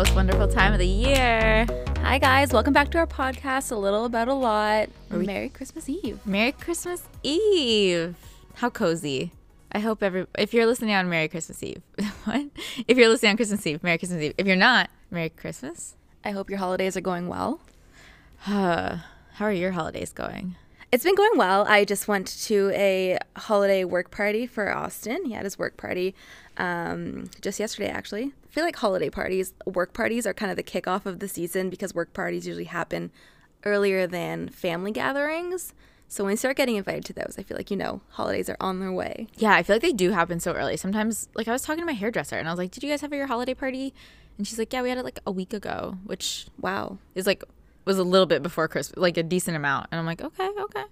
most wonderful time of the year. Hi, guys. Welcome back to our podcast, A Little About a Lot. we- Merry Christmas Eve. Merry Christmas Eve. How cozy. I hope every if you're listening on Merry Christmas Eve. what? If you're listening on Christmas Eve, Merry Christmas Eve. If you're not, Merry Christmas. I hope your holidays are going well. Uh, how are your holidays going? It's been going well. I just went to a holiday work party for Austin. He had his work party um, just yesterday, actually. I feel like holiday parties, work parties, are kind of the kickoff of the season because work parties usually happen earlier than family gatherings. So when you start getting invited to those, I feel like you know holidays are on their way. Yeah, I feel like they do happen so early. Sometimes, like I was talking to my hairdresser and I was like, "Did you guys have your holiday party?" And she's like, "Yeah, we had it like a week ago," which Wow. is like was a little bit before Christmas, like a decent amount. And I'm like, "Okay, okay."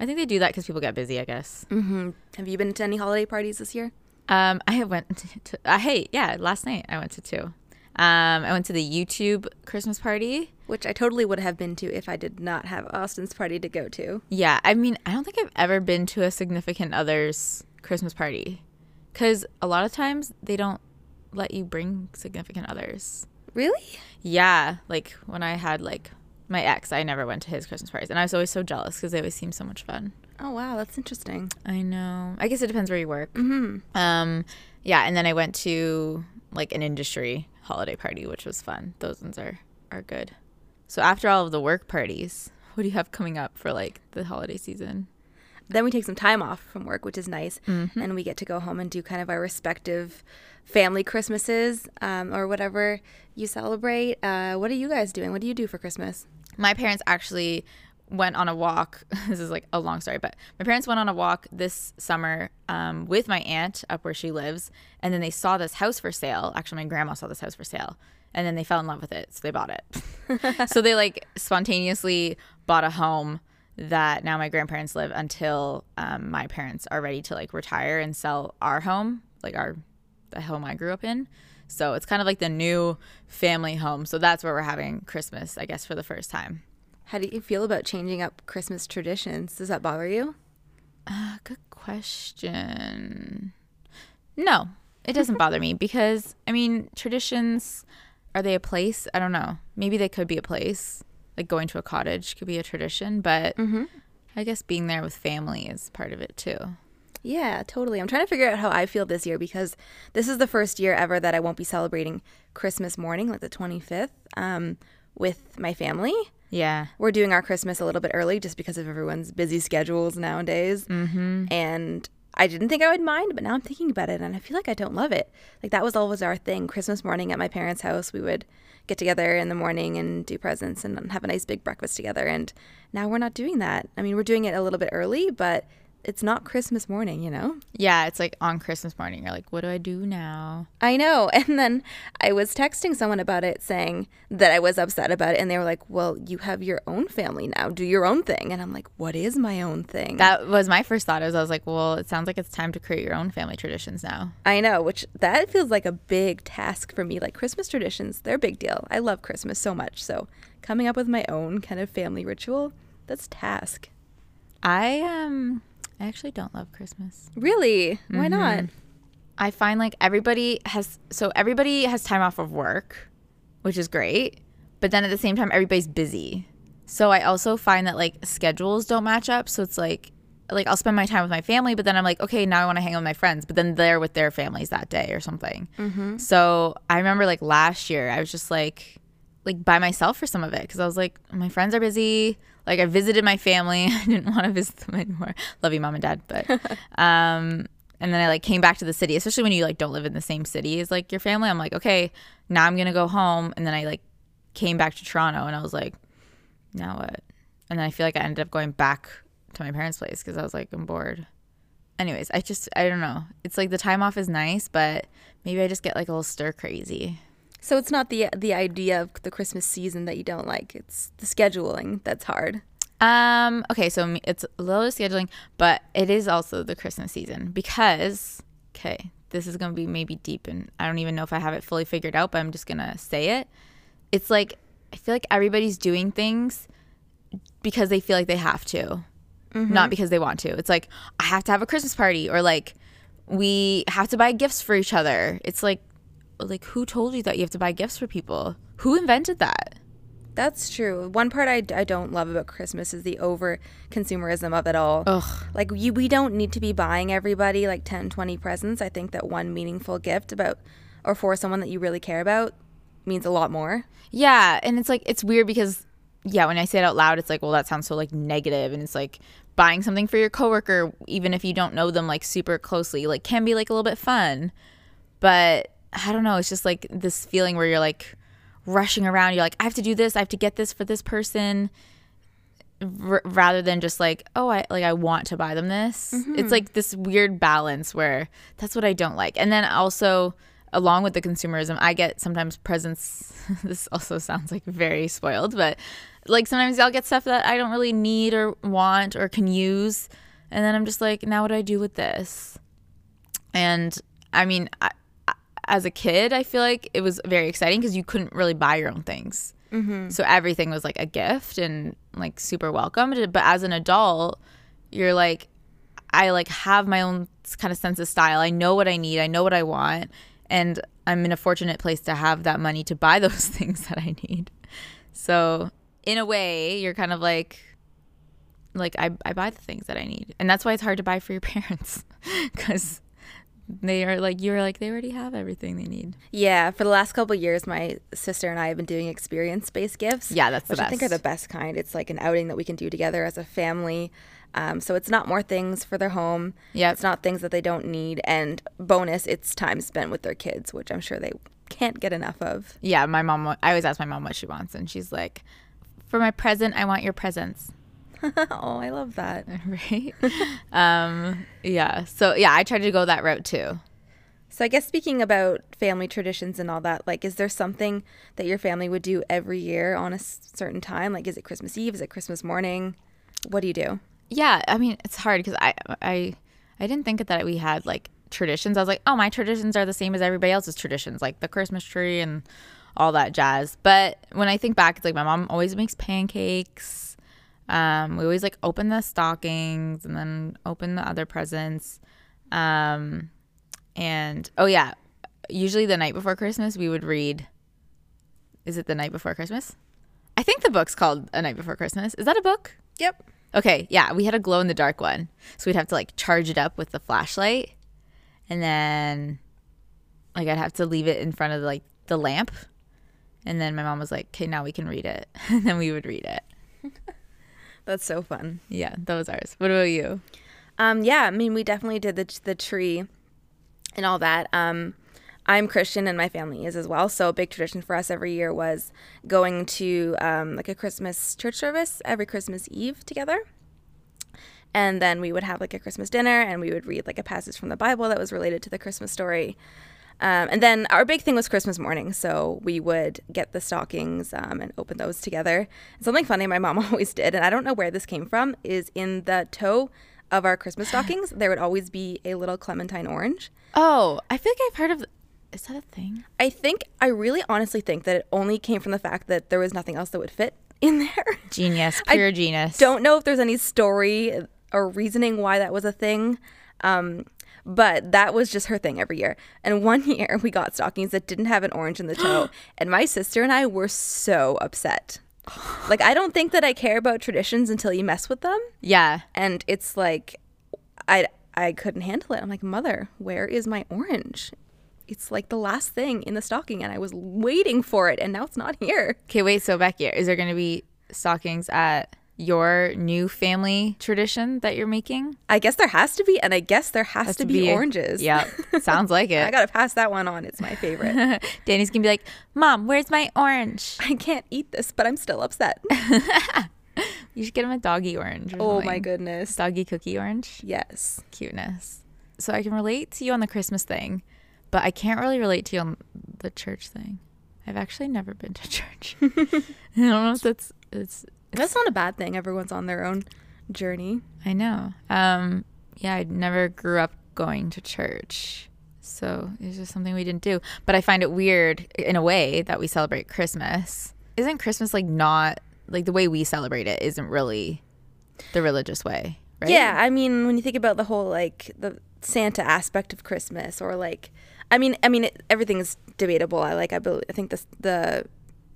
I think they do that because people get busy. I guess. hmm Have you been to any holiday parties this year? Um, I have went to, uh, hey, yeah, last night I went to two. Um, I went to the YouTube Christmas party. Which I totally would have been to if I did not have Austin's party to go to. Yeah, I mean, I don't think I've ever been to a significant other's Christmas party because a lot of times they don't let you bring significant others. Really? Yeah, like when I had like my ex, I never went to his Christmas parties, and I was always so jealous because they always seemed so much fun. Oh wow, that's interesting. I know. I guess it depends where you work. hmm Um, yeah, and then I went to like an industry holiday party, which was fun. Those ones are are good. So after all of the work parties, what do you have coming up for like the holiday season? Then we take some time off from work, which is nice, and we get to go home and do kind of our respective family Christmases um, or whatever you celebrate. Uh, what are you guys doing? What do you do for Christmas? My parents actually went on a walk. This is like a long story, but my parents went on a walk this summer um, with my aunt up where she lives, and then they saw this house for sale. Actually, my grandma saw this house for sale, and then they fell in love with it, so they bought it. so they like spontaneously bought a home that now my grandparents live until um, my parents are ready to like retire and sell our home, like our the home I grew up in. So it's kind of like the new family home. So that's where we're having Christmas, I guess, for the first time. How do you feel about changing up Christmas traditions? Does that bother you? Uh, good question. No, it doesn't bother me because I mean, traditions are they a place? I don't know. Maybe they could be a place. Like going to a cottage could be a tradition, but I guess being there with family is part of it too. Yeah, totally. I'm trying to figure out how I feel this year because this is the first year ever that I won't be celebrating Christmas morning, like the 25th, um, with my family. Yeah. We're doing our Christmas a little bit early just because of everyone's busy schedules nowadays. Mm-hmm. And I didn't think I would mind, but now I'm thinking about it and I feel like I don't love it. Like that was always our thing. Christmas morning at my parents' house, we would get together in the morning and do presents and have a nice big breakfast together. And now we're not doing that. I mean, we're doing it a little bit early, but it's not Christmas morning, you know? Yeah, it's like on Christmas morning, you're like, what do I do now? I know. And then I was texting someone about it saying that I was upset about it. And they were like, well, you have your own family now. Do your own thing. And I'm like, what is my own thing? That was my first thought. Is I was like, well, it sounds like it's time to create your own family traditions now. I know, which that feels like a big task for me. Like Christmas traditions, they're a big deal. I love Christmas so much. So coming up with my own kind of family ritual, that's task. I um, I actually don't love Christmas. Really? Why mm-hmm. not? I find like everybody has so everybody has time off of work, which is great, but then at the same time everybody's busy. So I also find that like schedules don't match up, so it's like like I'll spend my time with my family, but then I'm like, okay, now I want to hang out with my friends, but then they're with their families that day or something. Mm-hmm. So I remember like last year, I was just like like by myself for some of it because I was like, my friends are busy. Like I visited my family, I didn't want to visit them anymore. Love you, mom and dad, but um, and then I like came back to the city, especially when you like don't live in the same city as like your family. I'm like, okay, now I'm gonna go home, and then I like came back to Toronto, and I was like, now what? And then I feel like I ended up going back to my parents' place because I was like, I'm bored. Anyways, I just I don't know. It's like the time off is nice, but maybe I just get like a little stir crazy. So it's not the the idea of the Christmas season that you don't like. It's the scheduling that's hard. Um. Okay. So it's a little scheduling, but it is also the Christmas season because. Okay, this is gonna be maybe deep, and I don't even know if I have it fully figured out, but I'm just gonna say it. It's like I feel like everybody's doing things because they feel like they have to, not because they want to. It's like I have to have a Christmas party, or like we have to buy gifts for each other. It's like like who told you that you have to buy gifts for people? Who invented that? That's true. One part I, I don't love about Christmas is the over consumerism of it all. Ugh. Like you, we don't need to be buying everybody like 10, 20 presents. I think that one meaningful gift about or for someone that you really care about means a lot more. Yeah, and it's like it's weird because yeah, when I say it out loud, it's like, well, that sounds so like negative, and it's like buying something for your coworker, even if you don't know them like super closely, like can be like a little bit fun, but I don't know, it's just like this feeling where you're like rushing around. You're like, I have to do this, I have to get this for this person, r- rather than just like, oh, I like I want to buy them this. It's mm-hmm. like this weird balance where that's what I don't like, and then also along with the consumerism, I get sometimes presents. this also sounds like very spoiled, but like sometimes I'll get stuff that I don't really need or want or can use. And then I'm just like, now what do I do with this? And I mean, I, as a kid, I feel like it was very exciting because you couldn't really buy your own things. Mm-hmm. So everything was like a gift and like super welcomed. But as an adult, you're like, I like have my own kind of sense of style. I know what I need. I know what I want, and I'm in a fortunate place to have that money to buy those things that I need. So in a way, you're kind of like, like I I buy the things that I need, and that's why it's hard to buy for your parents because they are like you're like they already have everything they need. Yeah, for the last couple of years, my sister and I have been doing experience-based gifts. Yeah, that's the which I think are the best. best kind. It's like an outing that we can do together as a family. Um, so it's not more things for their home. Yeah, it's not things that they don't need. And bonus, it's time spent with their kids, which I'm sure they can't get enough of. Yeah, my mom. I always ask my mom what she wants, and she's like, "For my present, I want your presents." oh, I love that. right? um, yeah. So yeah, I tried to go that route too. So I guess speaking about family traditions and all that, like, is there something that your family would do every year on a s- certain time? Like, is it Christmas Eve? Is it Christmas morning? What do you do? Yeah, I mean it's hard because I I I didn't think that we had like traditions. I was like, oh, my traditions are the same as everybody else's traditions, like the Christmas tree and all that jazz. But when I think back, it's like my mom always makes pancakes. Um, we always like open the stockings and then open the other presents. Um, and oh yeah, usually the night before Christmas we would read. Is it the night before Christmas? I think the book's called A Night Before Christmas. Is that a book? Yep. Okay, yeah, we had a glow in the dark one. So we'd have to like charge it up with the flashlight and then like I'd have to leave it in front of like the lamp. And then my mom was like, "Okay, now we can read it." and then we would read it. That's so fun. Yeah, that was ours. What about you? Um, yeah, I mean, we definitely did the the tree and all that. Um, I'm Christian and my family is as well. So a big tradition for us every year was going to um, like a Christmas church service every Christmas Eve together. And then we would have like a Christmas dinner and we would read like a passage from the Bible that was related to the Christmas story. Um, and then our big thing was Christmas morning. So we would get the stockings um, and open those together. And something funny my mom always did, and I don't know where this came from, is in the toe of our Christmas stockings, there would always be a little clementine orange. Oh, I feel like I've heard of. Is that a thing? I think, I really honestly think that it only came from the fact that there was nothing else that would fit in there. Genius, I pure genius. Don't know if there's any story or reasoning why that was a thing. Um, but that was just her thing every year. And one year we got stockings that didn't have an orange in the toe. and my sister and I were so upset. Like, I don't think that I care about traditions until you mess with them. Yeah, And it's like, I, I couldn't handle it. I'm like, Mother, where is my orange? It's like the last thing in the stocking, and I was waiting for it, and now it's not here. Okay, wait. So Becky, is there going to be stockings at your new family tradition that you're making? I guess there has to be, and I guess there has, to, be, oranges. Yeah, sounds like it. I gotta pass that one on. It's my favorite. Danny's gonna be like, "Mom, where's my orange?" I can't eat this, but I'm still upset. You should get him a doggy orange. Or oh my goodness. doggy cookie orange. Yes. Cuteness. So I can relate to you on the Christmas thing, but I can't really relate to you on the church thing. I've actually never been to church. I don't know if that's it's. That's not a bad thing. Everyone's on their own journey. I know. Um, yeah, I never grew up going to church. So it's just something we didn't do. But I find it weird in a way that we celebrate Christmas. Isn't Christmas like not like the way we celebrate it isn't really the religious way, right? Yeah, I mean, when you think about the whole like the Santa aspect of Christmas or like I mean I mean it, everything's debatable. I like I believe, I think this the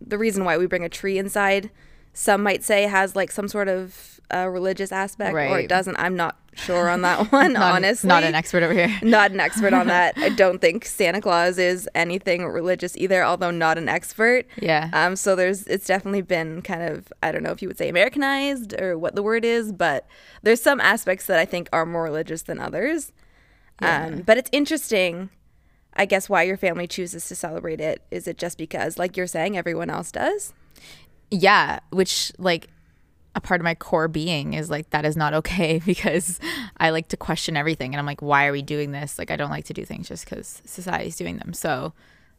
the reason why we bring a tree inside some might say has like some sort of uh, religious aspect or it doesn't. I'm not sure on that one Not, honestly. not an expert over here. not an expert on that. I don't think Santa Claus is anything religious either, although not an expert. Yeah. Um, so there's it's definitely been kind of I don't know if you would say Americanized or what the word is, but there's some aspects that I think are more religious than others. Um, but it's interesting, I guess, why your family chooses to celebrate it. Is it just because, like you're saying, everyone else does? Yeah, which like a part of my core being is like that is not okay because I like to question everything and I'm like why are we doing this? Like I don't like to do things just cuz society's doing them. So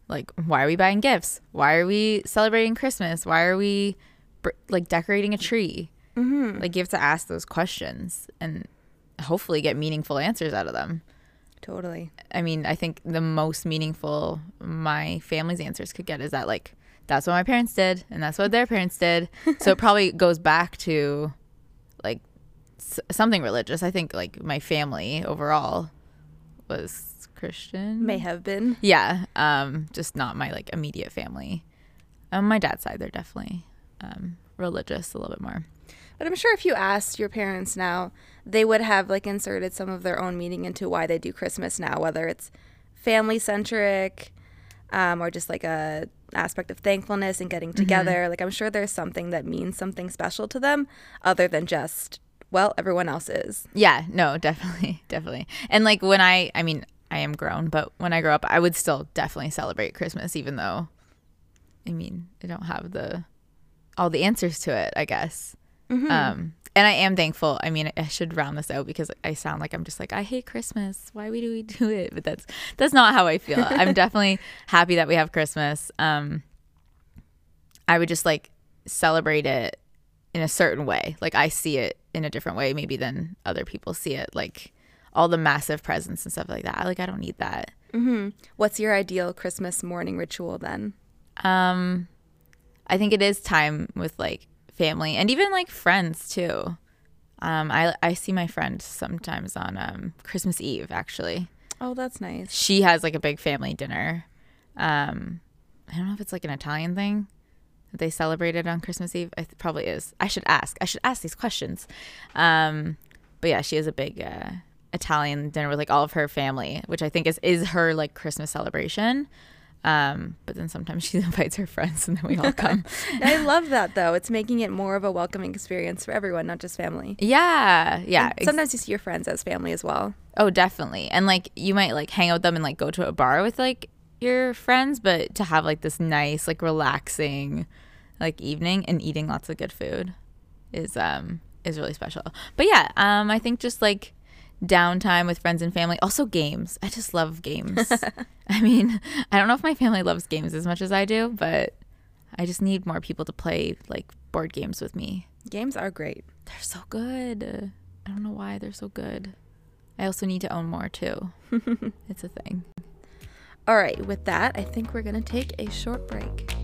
like why are we buying gifts? Why are we celebrating Christmas? Why are we br- like decorating a tree? Mm-hmm. Like you have to ask those questions and hopefully get meaningful answers out of them. Totally. I mean, I think the most meaningful my family's answers could get is that like that's what my parents did and that's what their parents did. so it probably goes back to like s- something religious. I think like my family overall was Christian. May have been. Yeah, um just not my like immediate family. On my dad's side they're definitely um religious a little bit more. But I'm sure if you asked your parents now, they would have like inserted some of their own meaning into why they do Christmas now, whether it's family centric um, or just like a aspect of thankfulness and getting together. Like I'm sure there's something that means something special to them other than just well, everyone else is. Yeah, no, definitely, definitely. And like when I, I mean, I am grown, but when I grow up, I would still definitely celebrate Christmas, even though, I mean, I don't have the all the answers to it. I guess. Um, and I am thankful. I mean, I should round this out because I sound like I'm just like I hate Christmas. Why do we do it? But that's that's not how I feel. I'm definitely happy that we have Christmas. Um, I would just like celebrate it in a certain way. Like I see it in a different way maybe than other people see it. Like all the massive presents and stuff like that. Like I don't need that. What's your ideal Christmas morning ritual then? Um I think it is time with like family and even like friends too. Um I I see my friend sometimes on um Christmas Eve actually. Oh, that's nice. She has like a big family dinner. Um I don't know if it's like an Italian thing that they celebrated on Christmas Eve. It probably is. I should ask. I should ask these questions. Um, but yeah, she has a big uh, Italian dinner with like all of her family, which I think is is her like Christmas celebration. Um, but then sometimes she invites her friends and then we all come. I love that though. It's making it more of a welcoming experience for everyone, not just family. yeah, yeah. ex- Sometimes you see your friends as family as well. Oh, definitely. And like you might like hang out with them and like go to a bar with like your friends, but to have like this nice, like relaxing like evening and eating lots of good food is um is really special. But yeah, um I think just like downtime with friends and family. Also games. I just love games. I mean, I don't know if my family loves games as much as I do, but I just need more people to play like board games with me. Games are great. They're so good. I don't know why they're so good. I also need to own more too. it's a thing. All right, with that, I think we're going to take a short break.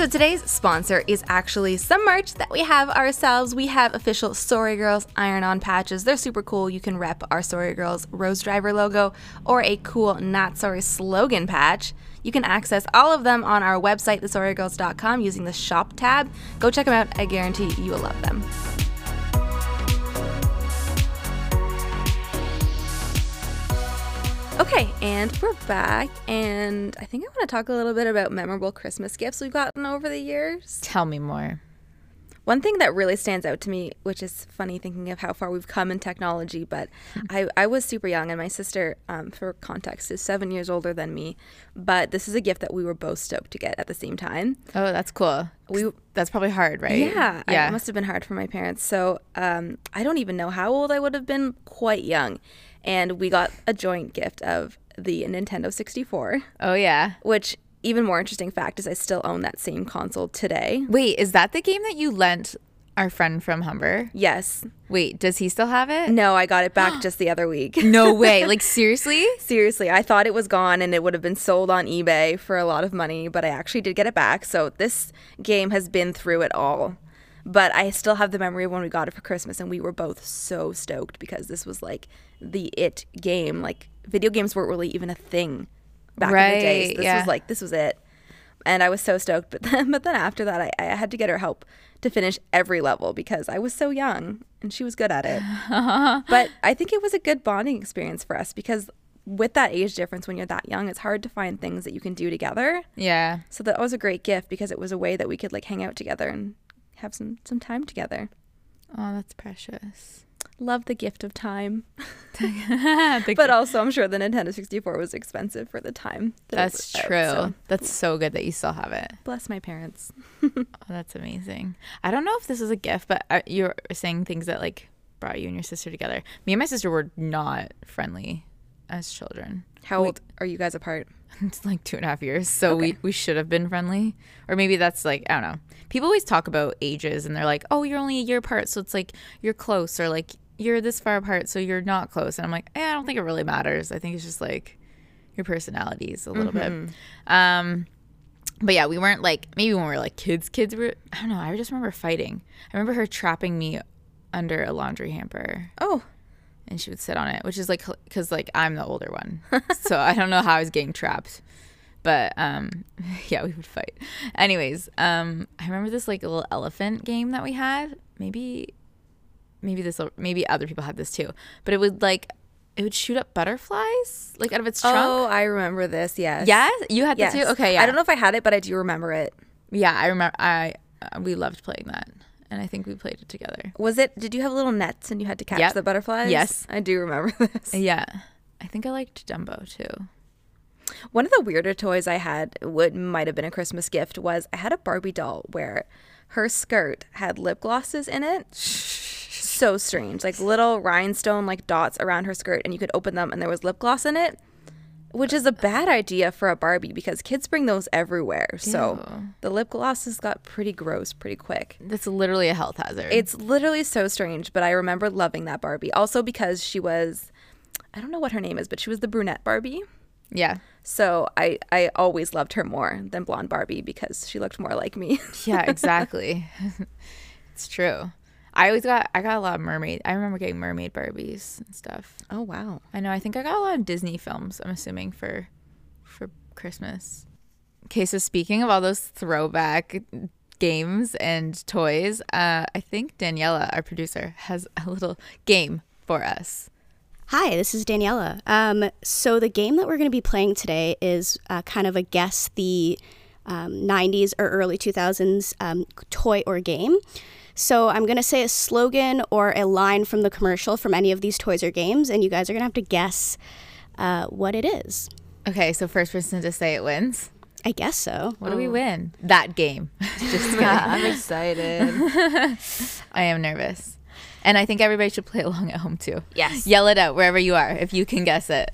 So today's sponsor is actually some merch that we have ourselves. We have official Sorry Girls iron-on patches. They're super cool. You can rep our Sorry Girls Rose Driver logo or a cool Not Sorry slogan patch. You can access all of them on our website, thesorrygirls.com, using the shop tab. Go check them out. I guarantee you will love them. Okay, and we're back, and I think I want to talk a little bit about memorable Christmas gifts we've gotten over the years. Tell me more. One thing that really stands out to me, which is funny thinking of how far we've come in technology, but I, I was super young, and my sister, um, for context, is seven years older than me. But this is a gift that we were both stoked to get at the same time. Oh, that's cool. We That's probably hard, right? yeah, Yeah. it must have been hard for my parents. So um, I don't even know how old I would have been, quite young. And we got a joint gift of the Nintendo 64, oh yeah. which, even more interesting fact, is I still own that same console today. Wait, is that the game that you lent our friend from Humber? Yes. Wait, does he still have it? No, I got it back just the other week. No way. Like seriously? Seriously, I thought it was gone and it would have been sold on eBay for a lot of money, but I actually did get it back. So this game has been through it all. But I still have the memory of when we got it for Christmas, and we were both so stoked because this was like the it game. Like video games weren't really even a thing back in the days. Right, This yeah. was like this was it, and I was so stoked. But then, but then after that, I, I had to get her help to finish every level because I was so young and she was good at it. but I think it was a good bonding experience for us because with that age difference when you're that young, it's hard to find things that you can do together. Yeah. So that was a great gift because it was a way that we could like hang out together and have some some time together. Oh, that's precious. Love the gift of time. But also I'm sure the Nintendo 64 was expensive for the time. that that's out, true. so That's so good that you still have it. bless my parents. Oh, that's amazing. I don't know if this is a gift, but uh, you're saying things that like brought you and your sister together. Me and my sister were not friendly as children. How old are you guys apart? It's like two and a half years, so Okay. we we should have been friendly, or maybe that's like I don't know. People always talk about ages, and they're like, "Oh, you're only a year apart, so it's like you're close," or like you're this far apart, so you're not close. And I'm like, eh, I don't think it really matters. I think it's just like your personalities a little bit. Um, but yeah, we weren't like maybe when we were like kids. Kids were I don't know. I just remember fighting. I remember her trapping me under a laundry hamper Oh, and she would sit on it, which is like because like I'm the older one, so I don't know how I was getting trapped, but um, yeah, we would fight. Anyways, um, I remember this like a little elephant game that we had. Maybe, maybe this maybe other people had this too, but it would like it would shoot up butterflies like out of its trunk. oh, I remember this. Yes. yeah, you had Yes. this too. Okay, yeah. I don't know if I had it, but I do remember it. Yeah, I remember. I uh, we loved playing that, and I think we played it together. Was it? Did you have little nets and you had to catch Yep. the butterflies? Yes. I do remember this. Yeah, I think I liked Dumbo too. One of the weirder toys I had, what might have been a Christmas gift, was I had a Barbie doll where her skirt had lip glosses in it. so strange, like little rhinestone like dots around her skirt, and you could open them and there was lip gloss in it, which is a bad idea for a Barbie because kids bring those everywhere. So Ew. the lip glosses got pretty gross pretty quick. That's literally a health hazard. It's literally so strange, but I remember loving that Barbie. Also because she was, I don't know what her name is, but she was the brunette Barbie. yeah. So I, I always loved her more than blonde Barbie because she looked more like me. Yeah, exactly. it's true. I always got I got a lot of mermaid. I remember getting mermaid Barbies and stuff. Oh wow. I know. I think I got a lot of Disney films. I'm assuming for for Christmas. Okay, so speaking of all those throwback games and toys, uh, I think Daniela, our producer, has a little game for us. Hi, this is Daniela. Um, so the game that we're going to be playing today is uh, kind of a guess the um, 90s or early 2000s um, toy or game. So I'm going to say a slogan or a line from the commercial from any of these toys or games, and you guys are going to have to guess uh, what it is. Okay, so first person to say it wins. I guess so. What do we win? That game. Just kidding. I'm excited. I am nervous. And I think everybody should play along at home too. Yes. Yell it out wherever you are if you can guess it.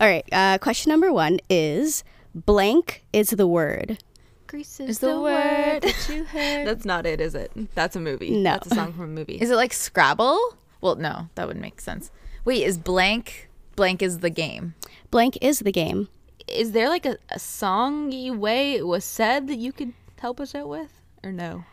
All right, uh, question number one is blank is the word. Grease Is the word that you heard. That's not it, is it? That's a movie. No. That's a song from a movie. Is it like Scrabble? Well, no, that would make sense. Wait, is blank blank is the game? Blank is the game. Is there like a, a songy way it was said that you could help us out with? Or no?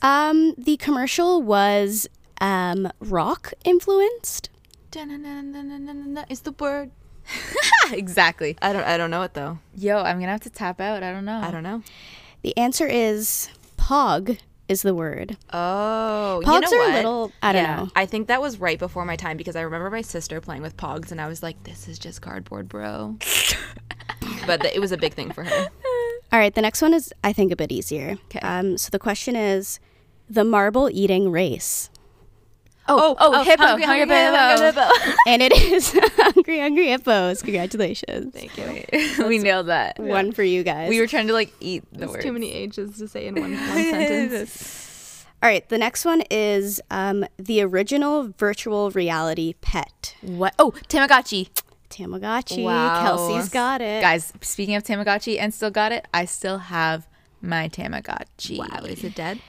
Um, the commercial was um, rock influenced. Is the word exactly. I don't I don't know it though. Yo, I'm gonna have to tap out. I don't know. I don't know. The answer is pog is the word. Oh, Pogs you know are what? a little, I don't yeah, know. I think that was right before my time because I remember my sister playing with Pogs and I was like, "This is just cardboard, bro." but th- it was a big thing for her. All right, the next one is, I think, a bit easier. 'Kay. Um, so the question is the marble eating race. Oh, oh, hippo, hungry, hungry, hungry, hippo. hungry hippo. and it is Hungry Hungry Hippos. Congratulations. Thank you. we nailed that. One for you guys. We were trying to like eat the There's word. too many H's to say in one, one sentence. All right, the next one is um, the original virtual reality pet. What? Oh, Tamagotchi. Tamagotchi. Wow. Kelsey's got it. Guys, speaking of Tamagotchi and still got it, I still have my Tamagotchi. Wow, is it dead?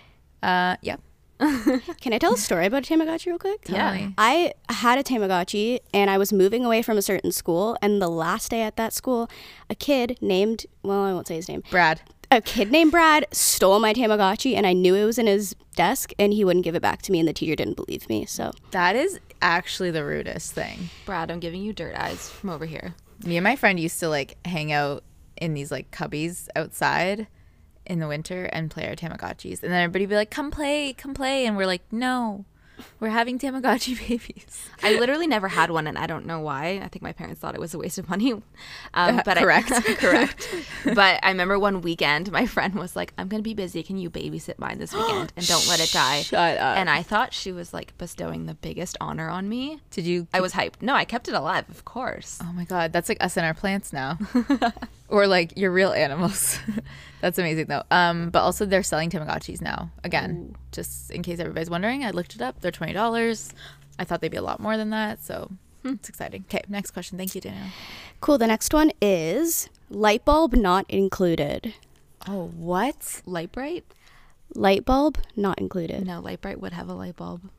Uh, yeah. Can I tell a story about a Tamagotchi real quick? Tell me. I had a Tamagotchi and I was moving away from a certain school. And the last day at that school, a kid named, well, I won't say his name, Brad. a kid named Brad stole my Tamagotchi, and I knew it was in his desk, and he wouldn't give it back to me, and the teacher didn't believe me. So That is actually the rudest thing. Brad, I'm giving you dirt eyes from over here. Me and my friend used to like hang out in these like cubbies outside in the winter and play our Tamagotchis. And then everybody would be like, come play, come play. And we're like, no, we're having Tamagotchi babies. I literally never had one, and I don't know why. I think my parents thought it was a waste of money. Um, but correct. I, correct. But I remember one weekend, my friend was like, "I'm gonna be busy. Can you babysit mine this weekend and don't let it die?" Shut up. And I thought she was like bestowing the biggest honor on me. Did you? I was hyped. No, I kept it alive, of course. Oh my God. That's like us and our plants now. Or like your real animals. That's amazing though. Um, but also they're selling Tamagotchis now. Again, just in case everybody's wondering, I looked it up. They're twenty dollars. I thought they'd be a lot more than that, so it's exciting. Okay, next question. Thank you, Danielle. cool. The next one is light bulb not included. Oh, what? Lite-Brite? Light bulb not included. No, Lite-Brite would have a light bulb.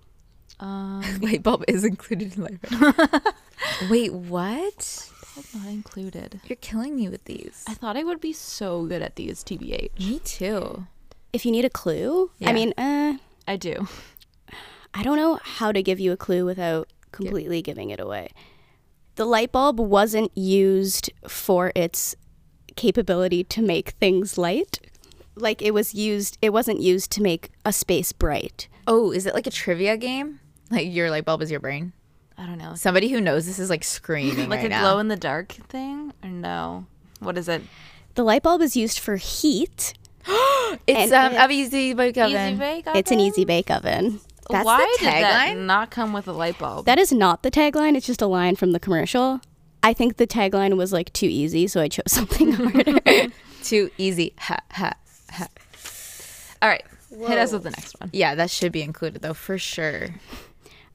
Um, Light bulb is included in light bulb. Wait, what? Not included. You're killing me with these. I thought I would be so good at these, TBH. Me too. If you need a clue, Yeah. I mean, uh, I do. I don't know how to give you a clue without completely giving it away. The light bulb wasn't used for its capability to make things light. Like it was used, it wasn't used to make a space bright. Oh, is it like a trivia game? Like your light bulb is your brain? I don't know. Somebody who knows this is like screaming Like right a now. glow in the dark thing? Or no? What is it? The light bulb is used for heat. it's and um, it- a easy bake oven. Easy bake It's an easy bake oven. That's Why the did that tagline? not come with a light bulb? That is not the tagline, it's just a line from the commercial. I think the tagline was like too easy, so I chose something harder. Too easy. Ha ha ha. All right. Hit us with the next one. Yeah, that should be included though for sure.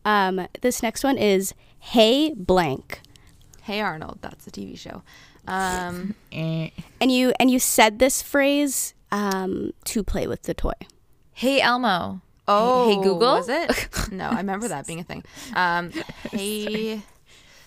Um, this next one is Hey Blank. Hey Arnold, that's a TV show. Um, Eh. And you and you said this phrase um, to play with the toy. Hey Elmo. oh, hey Google. Was it? No, I remember that being a thing. Um, hey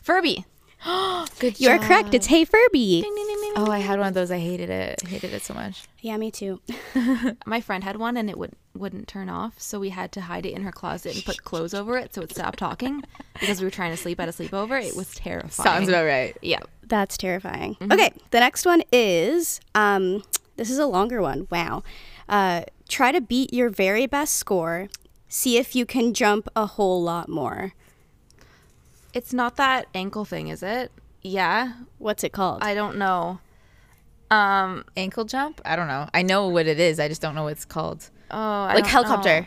Furby. Oh good You are correct. It's Hey Furby. Ding, ding, ding, ding. Oh, I had one of those. I hated it. I hated it so much. Yeah, me too. My friend had one and it would wouldn't turn off, so we had to hide it in her closet and put clothes over it so it stopped talking because we were trying to sleep at a sleepover. It was terrifying. Sounds about right. Yeah. That's terrifying. Okay, the next one is um, this is a longer one. Wow. Uh, try to beat your very best score. See if you can jump a whole lot more. It's not that ankle thing, is it? Yeah. What's it called? I don't know. Um. Ankle jump? I don't know. I know what it is. I just don't know what it's called. Oh, I like don't helicopter. know.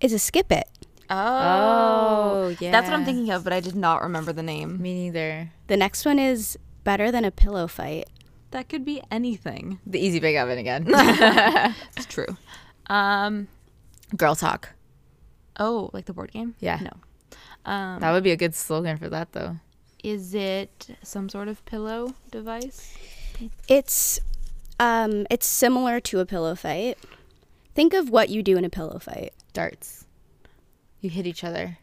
it's a skip it. Oh. Oh, yeah. That's what I'm thinking of, but I did not remember the name. Me neither. The next one is better than a pillow fight. That could be anything. The easy bake oven again. It's true. Um. Girl talk. Oh, like the board game? Yeah. No. Um. That would be a good slogan for that though. Is it some sort of pillow device? It's um, it's similar to a pillow fight. Think of what you do in a pillow fight. Darts. You hit each other.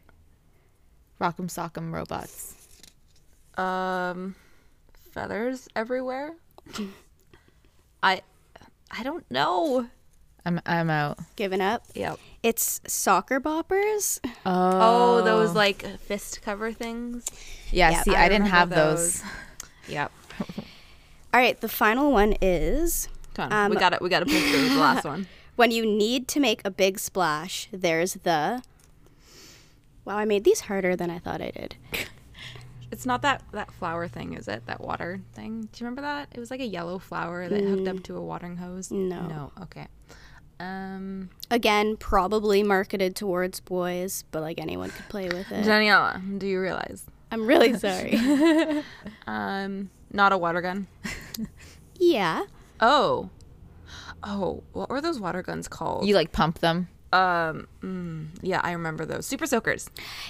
Rock'em sock'em robots. Um. Feathers everywhere. I. I don't know. I'm I'm out. Giving up. Yep. It's Socker Boppers. Oh, those like fist cover things. Yeah, Yeah, see, I I, didn't have those. those. Yep. All right, the final one is Come on. Um, we got it. We got to pull through the last one. when you need to make a big splash. There's the. Wow, I made these harder than I thought I did. It's not that that flower thing, is it? That water thing. Do you remember that? It was like a yellow flower that hooked up to a watering hose. No. No. Okay. Um, Again, probably marketed towards boys, but like anyone could play with it. Daniela, do you realize? I'm really sorry. Um, not a water gun. yeah. Oh. Oh, what were those water guns called? You like pump them. um, mm, yeah, I remember those. Super soakers.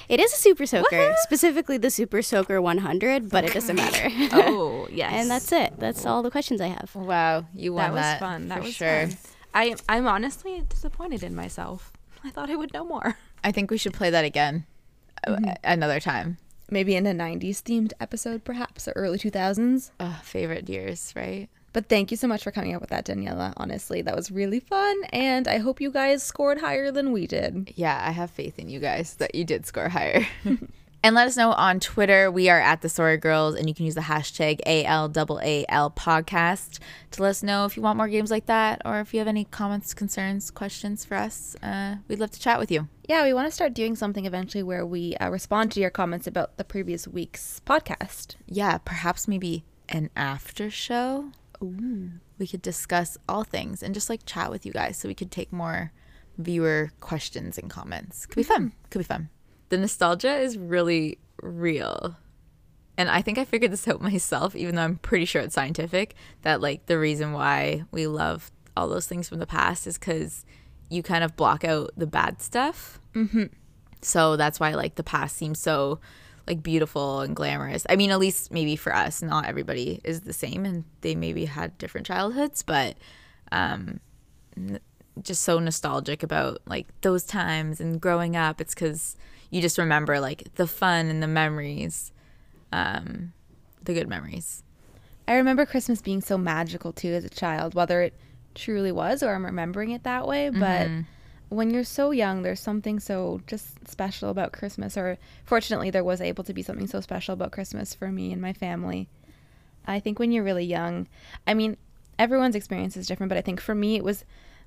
It is a Super Soaker, specifically the Super Soaker 100, but it doesn't matter. Oh, yes. and that's it. That's all the questions I have. Wow, you won that was that. fun. That for was sure. fun. I I'm honestly disappointed in myself. I thought I would know more. I think we should play that again uh, another time. Maybe in a '90s themed episode, perhaps, or early 2000s. Ugh, favorite years, right? But thank you so much for coming up with that, Daniela. Honestly, that was really fun. And I hope you guys scored higher than we did. Yeah, I have faith in you guys that you did score higher. and let us know on Twitter. We are at the Sorry Girls, and you can use the hashtag ALAAL podcast to let us know if you want more games like that or if you have any comments, concerns, questions for us. Uh, we'd love to chat with you. Yeah, we want to start doing something eventually where we uh, respond to your comments about the previous week's podcast. Yeah, perhaps maybe an after show. Ooh. We could discuss all things and just like chat with you guys so we could take more viewer questions and comments. Could be fun. Could be fun. The nostalgia is really real. And I think I figured this out myself, even though I'm pretty sure it's scientific, that like the reason why we love all those things from the past is because you kind of block out the bad stuff. Mm-hmm. So that's why like the past seems so like beautiful and glamorous. I mean, at least maybe for us, not everybody is the same, and they maybe had different childhoods, but um, n- just so nostalgic about like those times and growing up. It's because you just remember like the fun and the memories, um, the good memories. I remember Christmas being so magical too as a child, whether it truly was or I'm remembering it that way. But when you're so young, there's something so just special about Christmas. Or fortunately, there was able to be something so special about Christmas for me and my family. I think when you're really young, I mean, everyone's experience is different, but I think for me, it was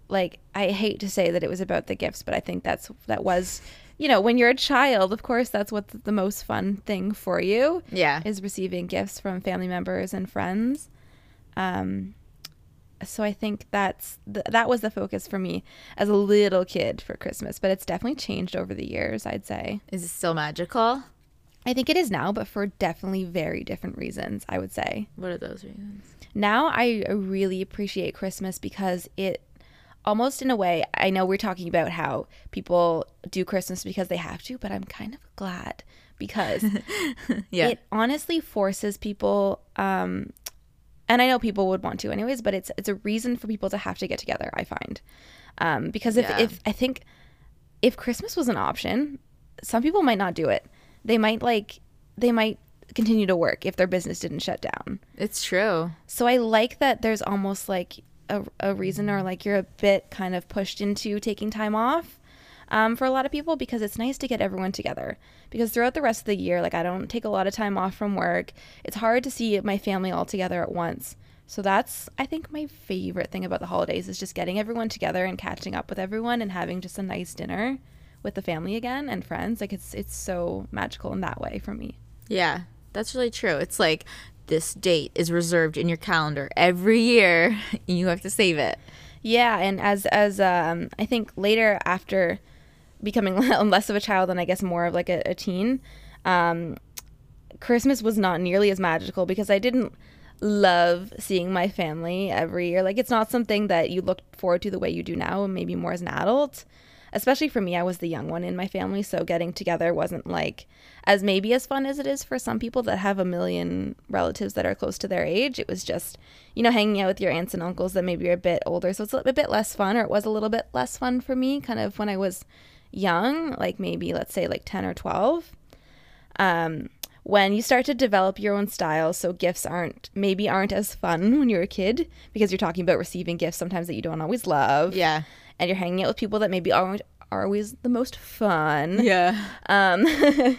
like I hate to say that it was about the gifts, but I think that's that was, you know, when you're a child, of course, that's what's the most fun thing for you Yeah. is receiving gifts from family members and friends. Um, so I think that's th- that was the focus for me as a little kid for Christmas, but it's definitely changed over the years. I'd say Is it still magical? I think it is now, but for definitely very different reasons. I would say What are those reasons? now I really appreciate Christmas because it almost in a way I know we're talking about how people do Christmas because they have to, but I'm kind of glad because Yeah. it honestly forces people um and I know people would want to anyways, but it's it's a reason for people to have to get together, I find. Um because if Yeah. if I think if Christmas was an option, some people might not do it. They might like they might continue to work if their business didn't shut down. it's true. So I like that there's almost like a, a reason or like you're a bit kind of pushed into taking time off um, for a lot of people because it's nice to get everyone together. Because throughout the rest of the year, like I don't take a lot of time off from work. It's hard to see my family all together at once. So that's I think my favorite thing about the holidays is just getting everyone together and catching up with everyone and having just a nice dinner with the family again and friends. Like it's it's so magical in that way for me. Yeah, that's really true. It's like this date is reserved in your calendar every year. You have to save it. Yeah, and as as um, I think later after becoming less of a child and I guess more of like a, a teen, um, Christmas was not nearly as magical because I didn't love seeing my family every year. Like it's not something that you look forward to the way you do now, maybe more as an adult. Especially for me, I was the young one in my family, so getting together wasn't like as maybe as fun as it is for some people that have a million relatives that are close to their age. It was just, you know, hanging out with your aunts and uncles that maybe are a bit older, so it's a bit less fun, or it was a little bit less fun for me, kind of when I was young, like maybe let's say like ten or twelve um, when you start to develop your own style so gifts aren't maybe aren't as fun when you're a kid because you're talking about receiving gifts sometimes that you don't always love Yeah. And you're hanging out with people that maybe aren't are always the most fun Yeah. um,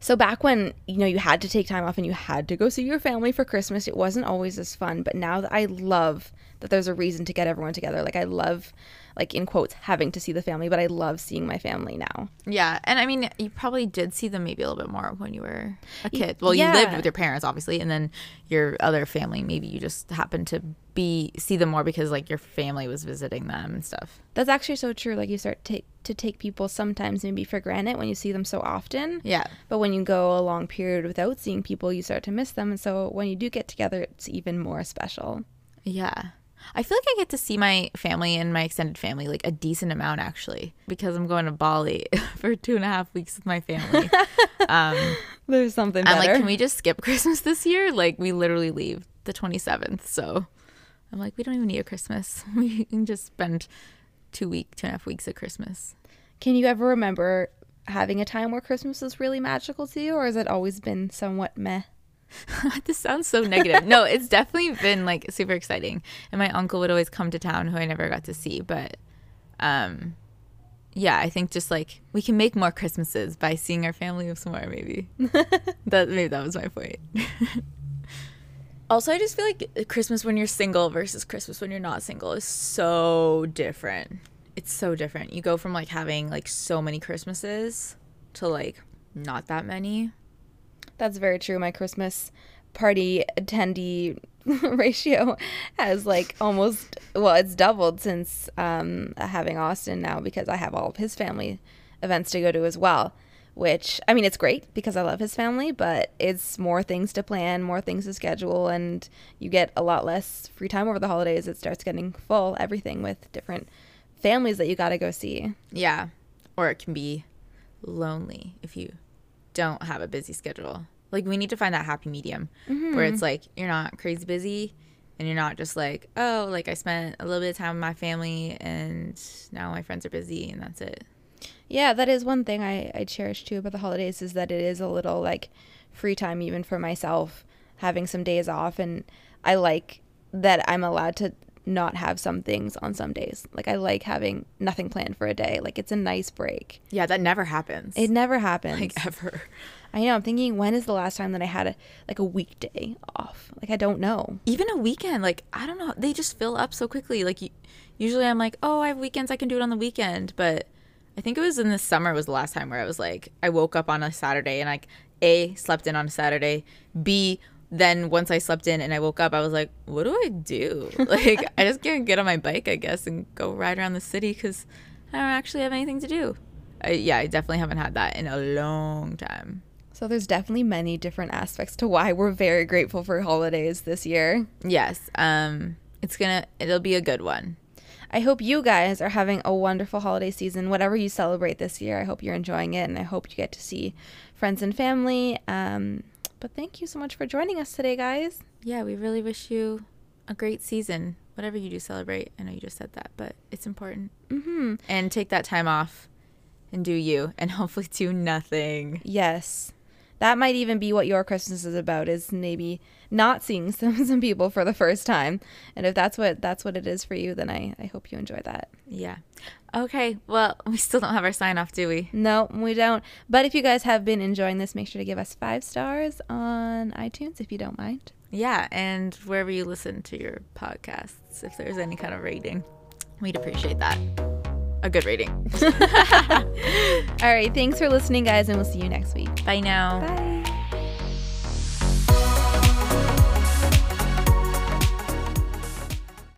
so back when you know you had to take time off and you had to go see your family for christmas it wasn't always as fun but now that i love that there's a reason to get everyone together like i love like in quotes having to see the family but i love seeing my family now Yeah. And I mean, you probably did see them maybe a little bit more when you were a kid. Well, you yeah. lived with your parents, obviously, and then your other family, maybe you just happened to be see them more because like your family was visiting them and stuff. That's actually so true. Like you start to to take people sometimes maybe for granted when you see them so often. Yeah. But when you go a long period without seeing people, you start to miss them. And so when you do get together, it's even more special. Yeah. I feel like I get to see my family and my extended family like a decent amount actually because I'm going to Bali for two and a half weeks with my family. um, There's something I'm better. like, can we just skip Christmas this year? Like, we literally leave the 27th. So I'm like, we don't even need a Christmas. We can just spend two week, two and a half weeks at Christmas. Can you ever remember having a time where Christmas was really magical to you, or has it always been somewhat meh? this sounds so negative. No, it's definitely been like super exciting. And my uncle would always come to town who I never got to see, but um yeah, I think just like we can make more Christmases by seeing our family more maybe. that maybe that was my point. also, I just feel like Christmas when you're single versus Christmas when you're not single is so different. It's so different. You go from like having like so many Christmases to like not that many. That's very true. My Christmas party attendee ratio has like almost well, it's doubled since um, having Austin now because I have all of his family events to go to as well. Which I mean, it's great because I love his family, but it's more things to plan, more things to schedule, and you get a lot less free time over the holidays. It starts getting full, everything with different families that you got to go see. Yeah, or it can be lonely if you don't have a busy schedule. Like we need to find that happy medium mm-hmm. where it's like you're not crazy busy and you're not just like, oh, like I spent a little bit of time with my family and now my friends are busy and that's it. Yeah, that is one thing I, I cherish too about the holidays is that it is a little like free time even for myself, having some days off and I like that I'm allowed to not have some things on some days. Like I like having nothing planned for a day. Like it's a nice break. Yeah, that never happens. It never happens. Like ever. I know. I'm thinking when is the last time that I had a like a weekday off? Like I don't know. Even a weekend, like I don't know. They just fill up so quickly. Like usually I'm like, "Oh, I have weekends. I can do it on the weekend." But I think it was in the summer was the last time where I was like I woke up on a Saturday and like A slept in on a Saturday, B then once I slept in and I woke up, I was like, what do I do? like, I just can't get on my bike, I guess, and go ride around the city because I don't actually have anything to do. I, yeah, I definitely haven't had that in a long time. So there's definitely many different aspects to why we're very grateful for holidays this year. Yes, um, it's gonna, it'll be a good one. I hope you guys are having a wonderful holiday season, whatever you celebrate this year. I hope you're enjoying it, and I hope you get to see friends and family. Um, but thank you so much for joining us today, guys. Yeah, we really wish you a great season. Whatever you do celebrate. I know you just said that, but it's important. Mm-hmm. And take that time off and do you and hopefully do nothing. Yes. That might even be what your Christmas is about is maybe not seeing some, some people for the first time. And if that's what that's what it is for you, then I, I hope you enjoy that. Yeah. Okay, well, we still don't have our sign off, do we? No, we don't. But if you guys have been enjoying this, make sure to give us five stars on iTunes if you don't mind. Yeah, and wherever you listen to your podcasts, if there's any kind of rating, we'd appreciate that. A good rating. All right, thanks for listening, guys, and we'll see you next week. Bye now. Bye.